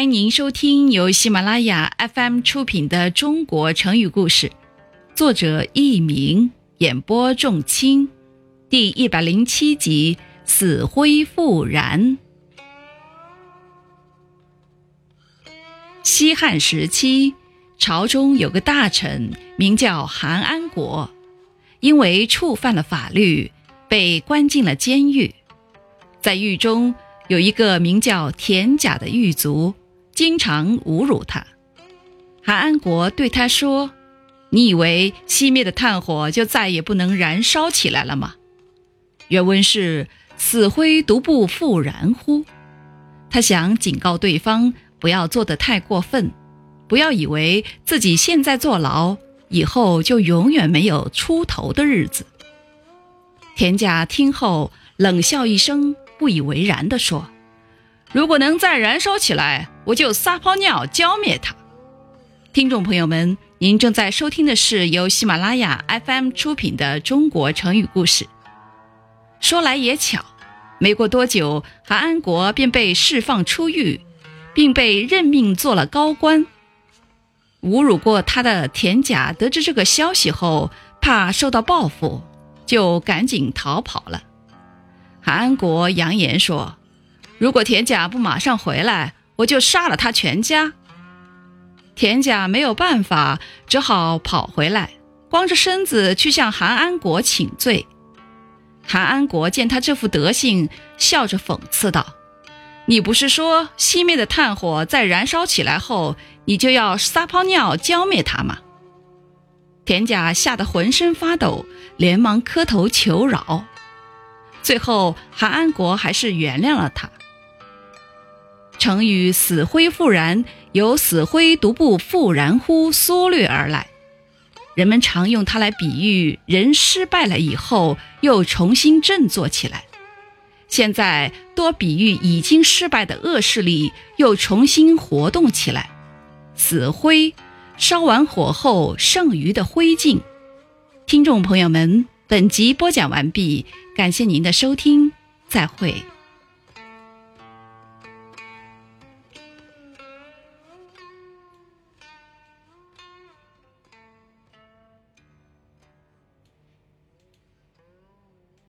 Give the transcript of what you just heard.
欢迎您收听由喜马拉雅 FM 出品的《中国成语故事》，作者佚名，演播仲卿，第一百零七集《死灰复燃》。西汉时期，朝中有个大臣名叫韩安国，因为触犯了法律，被关进了监狱。在狱中有一个名叫田甲的狱卒。经常侮辱他，韩安国对他说：“你以为熄灭的炭火就再也不能燃烧起来了吗？”原文是“死灰独不复燃乎？”他想警告对方不要做得太过分，不要以为自己现在坐牢，以后就永远没有出头的日子。田甲听后冷笑一声，不以为然地说。如果能再燃烧起来，我就撒泡尿浇灭它。听众朋友们，您正在收听的是由喜马拉雅 FM 出品的中国成语故事。说来也巧，没过多久，韩安国便被释放出狱，并被任命做了高官。侮辱过他的田甲得知这个消息后，怕受到报复，就赶紧逃跑了。韩安国扬言说。如果田甲不马上回来，我就杀了他全家。田甲没有办法，只好跑回来，光着身子去向韩安国请罪。韩安国见他这副德行，笑着讽刺道：“你不是说熄灭的炭火在燃烧起来后，你就要撒泡尿浇灭它吗？”田甲吓得浑身发抖，连忙磕头求饶。最后，韩安国还是原谅了他。成语“死灰复燃”由“死灰独不复燃乎”缩略而来，人们常用它来比喻人失败了以后又重新振作起来。现在多比喻已经失败的恶势力又重新活动起来。死灰，烧完火后剩余的灰烬。听众朋友们，本集播讲完毕，感谢您的收听，再会。